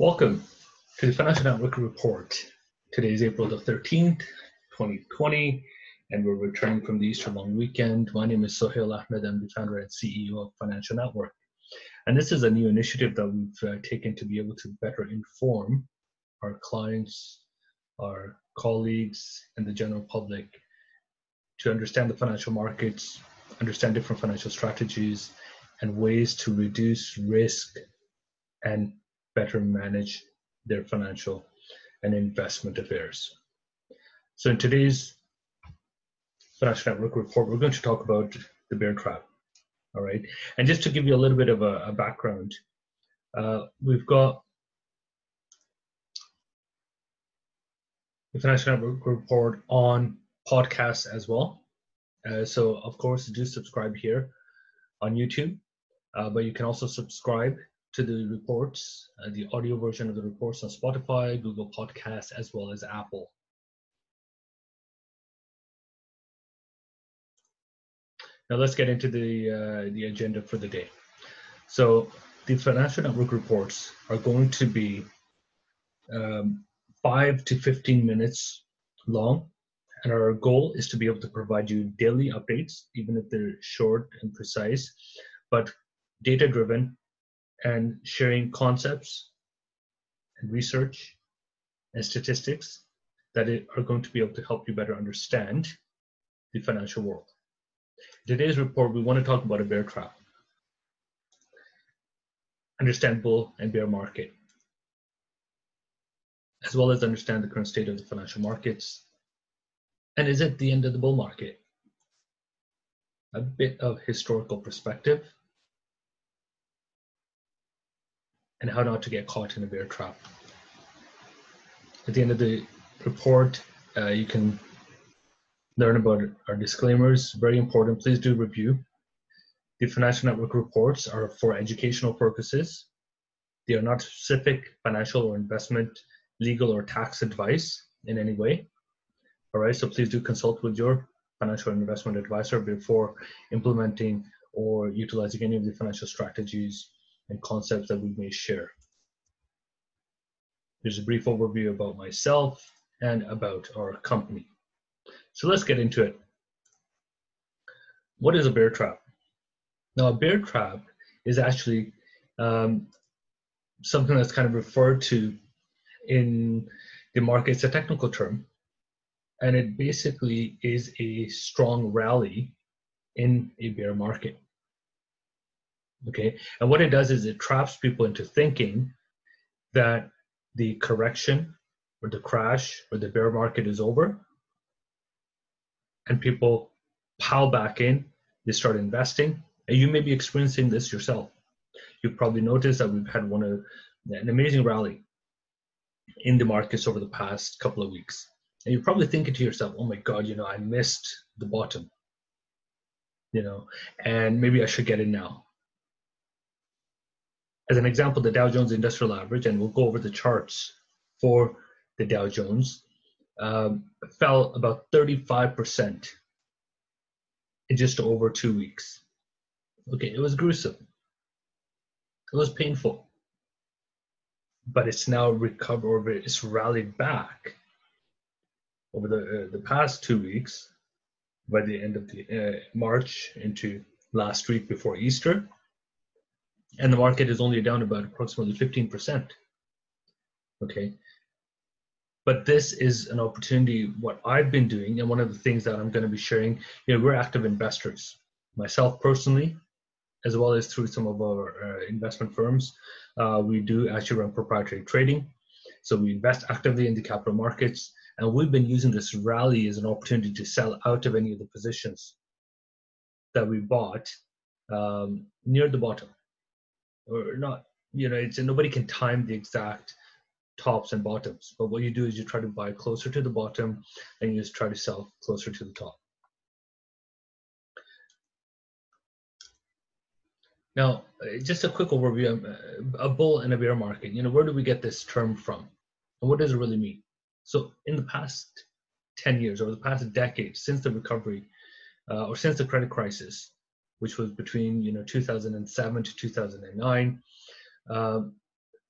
Welcome to the Financial Network Report. Today is April the 13th, 2020, and we're returning from the Easter long weekend. My name is Sohail Ahmed. I'm the founder and CEO of Financial Network. And this is a new initiative that we've uh, taken to be able to better inform our clients, our colleagues, and the general public to understand the financial markets, understand different financial strategies, and ways to reduce risk and better manage their financial and investment affairs. So in today's Financial Network report, we're going to talk about the bear trap. All right. And just to give you a little bit of a, a background, uh, we've got the Financial Network report on podcasts as well. Uh, so, of course, do subscribe here on YouTube, uh, but you can also subscribe to the reports, uh, the audio version of the reports on Spotify, Google Podcasts, as well as Apple. Now let's get into the uh, the agenda for the day. So the financial network reports are going to be um, five to 15 minutes long. And our goal is to be able to provide you daily updates, even if they're short and precise, but data driven and sharing concepts and research and statistics that are going to be able to help you better understand the financial world. In today's report, we want to talk about a bear trap, understand bull and bear market, as well as understand the current state of the financial markets. And is it the end of the bull market? A bit of historical perspective and how not to get caught in a bear trap. At the end of the report, uh, you can learn about our disclaimers. Very important. Please do review. The Financial Network reports are for educational purposes. They are not specific financial or investment, legal, or tax advice in any way. All right, so please do consult with your financial investment advisor before implementing or utilizing any of the financial strategies and concepts that we may share. There's a brief overview about myself and about our company. So let's get into it. What is a bear trap? Now, a bear trap is actually um, something that's kind of referred to in the market. It's a technical term, and it basically is a strong rally in a bear market. Okay, and what it does is it traps people into thinking that the correction or the crash or the bear market is over, and people pile back in, they start investing, and you may be experiencing this yourself. You've probably noticed that we've had one of an amazing rally in the markets over the past couple of weeks. And you're probably thinking to yourself, oh my God, you know, I missed the bottom, you know, and maybe I should get in now as an example, the Dow Jones Industrial Average, and we'll go over the charts for the Dow Jones, um, fell about 35% in just over two weeks. Okay, it was gruesome. It was painful. But it's now recovered, it's rallied back over the, uh, the past two weeks by the end of the uh, March into last week before Easter and the market is only down about approximately 15%. Okay. But this is an opportunity, what I've been doing, and one of the things that I'm going to be sharing, you know, we're active investors. Myself personally, as well as through some of our uh, investment firms, uh, we do actually run proprietary trading. So we invest actively in the capital markets, and we've been using this rally as an opportunity to sell out of any of the positions that we bought um, near the bottom or not you know it's nobody can time the exact tops and bottoms but what you do is you try to buy closer to the bottom and you just try to sell closer to the top. Now just a quick overview of uh, a bull and a bear market. You know where do we get this term from? And what does it really mean? So in the past 10 years over the past decade since the recovery uh, or since the credit crisis which was between you know 2007 to 2009. Um,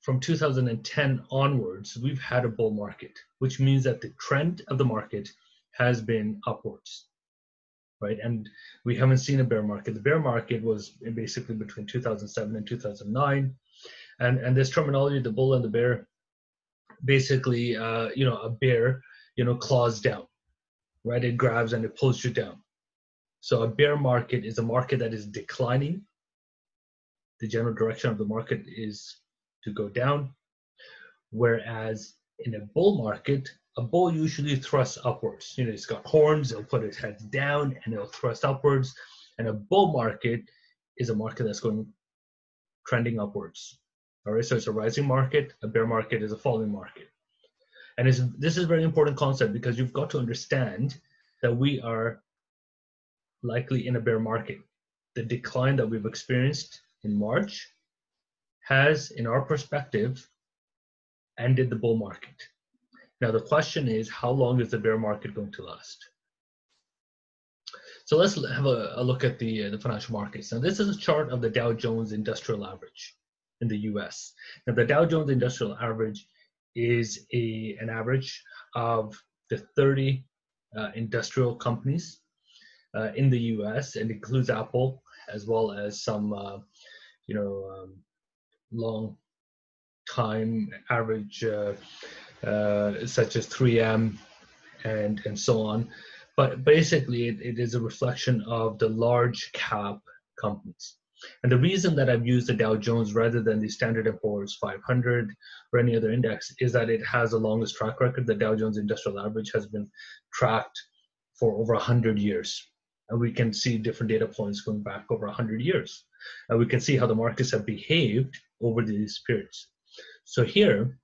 from 2010 onwards, we've had a bull market, which means that the trend of the market has been upwards, right? And we haven't seen a bear market. The bear market was basically between 2007 and 2009, and and this terminology, the bull and the bear, basically, uh, you know, a bear, you know, claws down, right? It grabs and it pulls you down. So a bear market is a market that is declining. The general direction of the market is to go down. Whereas in a bull market, a bull usually thrusts upwards. You know, it's got horns, it'll put its head down and it'll thrust upwards. And a bull market is a market that's going trending upwards. All right, so it's a rising market, a bear market is a falling market. And this is a very important concept because you've got to understand that we are likely in a bear market. The decline that we've experienced in March has, in our perspective, ended the bull market. Now, the question is how long is the bear market going to last? So let's have a, a look at the, uh, the financial markets. Now, this is a chart of the Dow Jones Industrial Average in the US. Now, the Dow Jones Industrial Average is a, an average of the 30 uh, industrial companies uh, in the US and includes Apple as well as some, uh, you know, um, long time average uh, uh, such as 3M and and so on. But basically, it, it is a reflection of the large cap companies. And the reason that I've used the Dow Jones rather than the Standard & Poor's 500 or any other index is that it has the longest track record. The Dow Jones Industrial Average has been tracked for over 100 years. And we can see different data points going back over 100 years. And we can see how the markets have behaved over these periods. So here,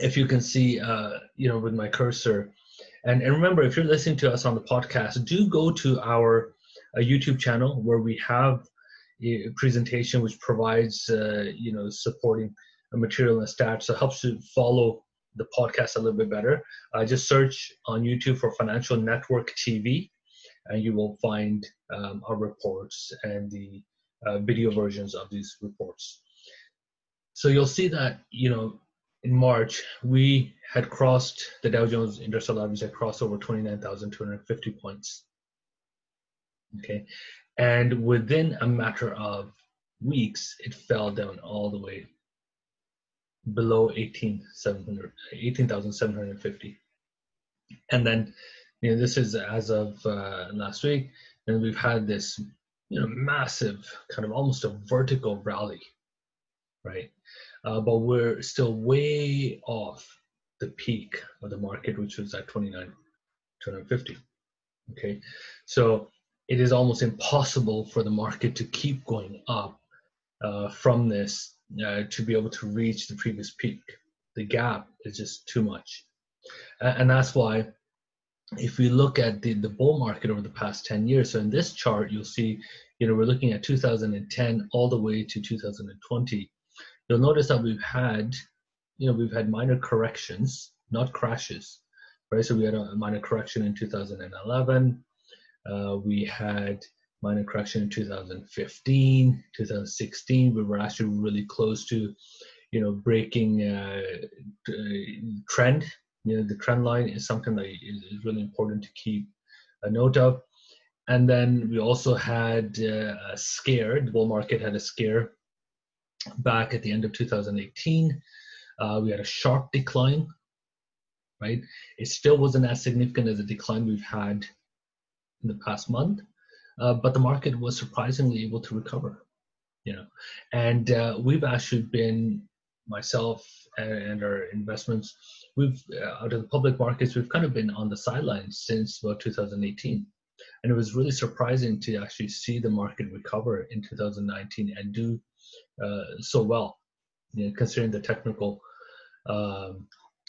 if you can see, uh, you know, with my cursor, and, and remember, if you're listening to us on the podcast, do go to our uh, YouTube channel where we have a presentation which provides, uh, you know, supporting material and stats. So it helps you follow the podcast a little bit better. Uh, just search on YouTube for Financial Network TV, and you will find um, our reports and the uh, video versions of these reports. So you'll see that, you know, in March, we had crossed the Dow Jones Industrial Average had crossed over 29,250 points. Okay. And within a matter of weeks, it fell down all the way below 18,750. 18, and then, you know, this is as of uh, last week, and we've had this, you know, massive kind of almost a vertical rally, right? uh, but we're still way off the peak of the market, which was at 29, 250. Okay, so it is almost impossible for the market to keep going up uh, from this uh, to be able to reach the previous peak. The gap is just too much, and that's why if we look at the, the bull market over the past 10 years, so in this chart, you'll see, you know, we're looking at 2010 all the way to 2020 you'll notice that we've had, you know, we've had minor corrections, not crashes, right? So we had a minor correction in 2011. Uh, we had minor correction in 2015, 2016. We were actually really close to, you know, breaking uh, trend. You know, the trend line is something that is, really important to keep a note of. And then we also had uh, a scare. The bull market had a scare back at the end of 2018. Uh, we had a sharp decline, right? It still wasn't as significant as the decline we've had in the past month, uh, but the market was surprisingly able to recover, you know. And uh, we've actually been, myself and, and our investments, we've uh, out of the public markets, we've kind of been on the sidelines since about 2018 and it was really surprising to actually see the market recover in 2019 and do uh, so well, you know, considering the technical um,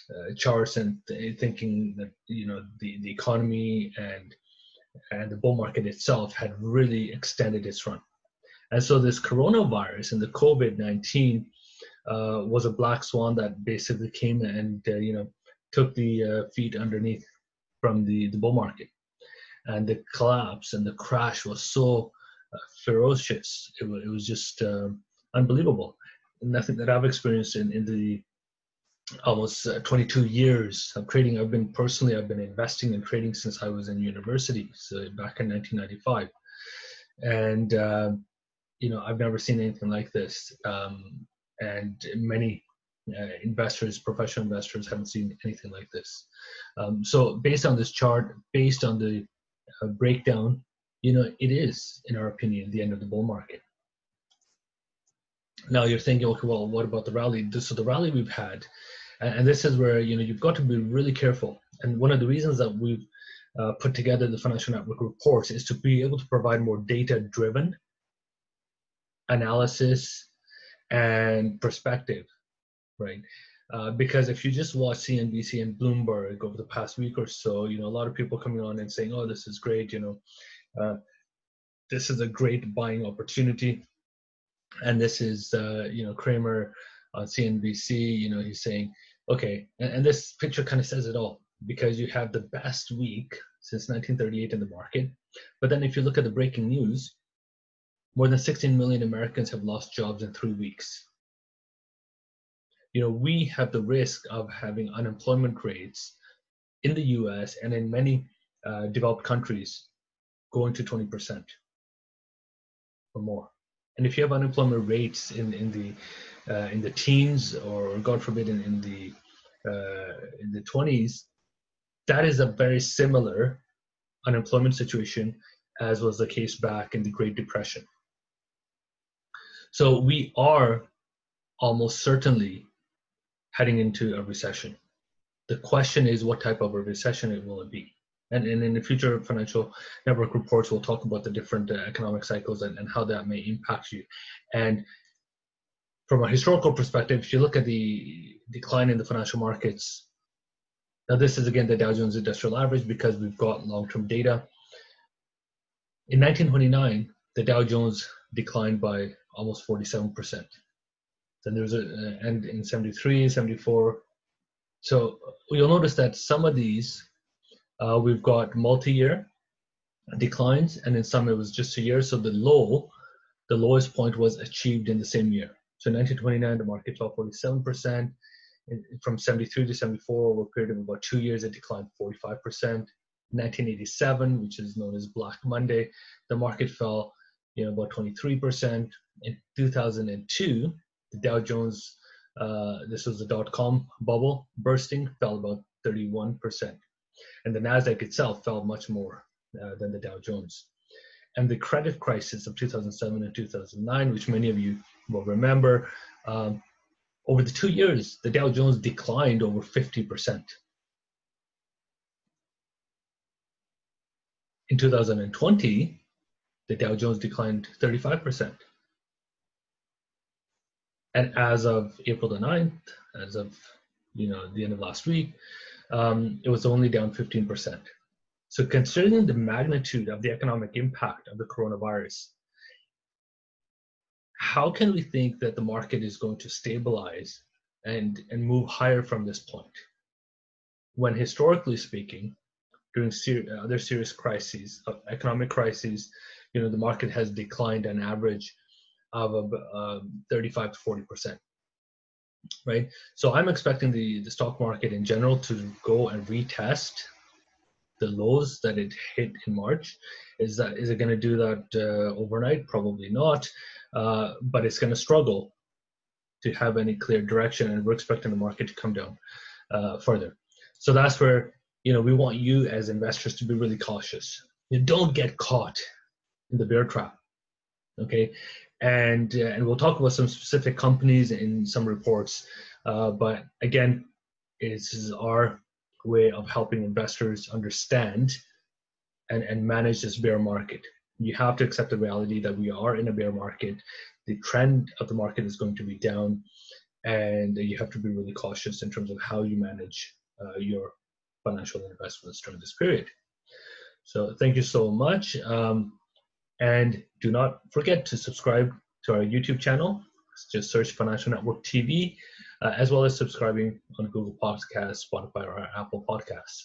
uh, charts and th- thinking that you know the, the economy and and the bull market itself had really extended its run. And so this coronavirus and the COVID nineteen uh, was a black swan that basically came and uh, you know took the uh, feet underneath from the the bull market, and the collapse and the crash was so uh, ferocious. It, it was just um, unbelievable. nothing that I've experienced in, in the almost uh, 22 years of trading. I've been personally, I've been investing and trading since I was in university, so back in 1995, and uh, you know I've never seen anything like this. Um, and many uh, investors, professional investors, haven't seen anything like this. Um, so based on this chart, based on the uh, breakdown, you know, it is, in our opinion, the end of the bull market. Now you're thinking, okay, well, what about the rally? So the rally we've had, and this is where you know you've got to be really careful. And one of the reasons that we've uh, put together the financial network reports is to be able to provide more data-driven analysis and perspective, right? Uh, because if you just watch CNBC and Bloomberg over the past week or so, you know, a lot of people coming on and saying, "Oh, this is great," you know, uh, this is a great buying opportunity, and this is, uh, you know, Cramer on CNBC, you know, he's saying, "Okay," and, and this picture kind of says it all because you have the best week since 1938 in the market, but then if you look at the breaking news, more than 16 million Americans have lost jobs in three weeks. You know, we have the risk of having unemployment rates in the US and in many uh, developed countries going to 20% or more. And if you have unemployment rates in, in the uh, in the teens or God forbid in, in the uh, in the 20s, that is a very similar unemployment situation as was the case back in the Great Depression. So we are almost certainly heading into a recession. The question is what type of a recession it will be? And, and in the future financial network reports, we'll talk about the different uh, economic cycles and, and how that may impact you. And from a historical perspective, if you look at the decline in the financial markets, now this is again the Dow Jones Industrial Average because we've got long-term data. In 1929, the Dow Jones declined by almost 47%. Then there was a, end in 73, 74. So you'll notice that some of these uh, we've got multi-year declines, and in some it was just a year. So the low, the lowest point was achieved in the same year. So 1929, the market fell 47%. from 73 to 74, over a period of about two years, it declined 45%. 1987, which is known as Black Monday, the market fell you know, about 23%. In 2002, the Dow Jones, uh, this was the dot com bubble bursting, fell about 31%. And the NASDAQ itself fell much more uh, than the Dow Jones. And the credit crisis of 2007 and 2009, which many of you will remember, um, over the two years, the Dow Jones declined over 50%. In 2020, the Dow Jones declined 35%. And as of April the 9th, as of you know the end of last week, um, it was only down 15%. So considering the magnitude of the economic impact of the coronavirus, how can we think that the market is going to stabilize and, and move higher from this point? When historically speaking, during ser- other serious crises, uh, economic crises, you know the market has declined an average of uh, 35 to 40 percent right? So i'm expecting the the stock market in general to go and retest the lows that it hit in march. Is that is it going to do that uh, overnight? Probably not uh, but it's going to struggle to have any clear direction and we're expecting the market to come down uh, further. So that's where you know we want you as investors to be really cautious. You don't get caught in the bear trap. Okay, and uh, and we'll talk about some specific companies in some reports, uh, but again, this is our way of helping investors understand and, and manage this bear market. You have to accept the reality that we are in a bear market. The trend of the market is going to be down, and you have to be really cautious in terms of how you manage uh, your financial investments during this period. So thank you so much. Um, and do not forget to subscribe to our YouTube channel. Just search Financial Network TV, uh, as well as subscribing on Google Podcasts, Spotify, or Apple Podcasts.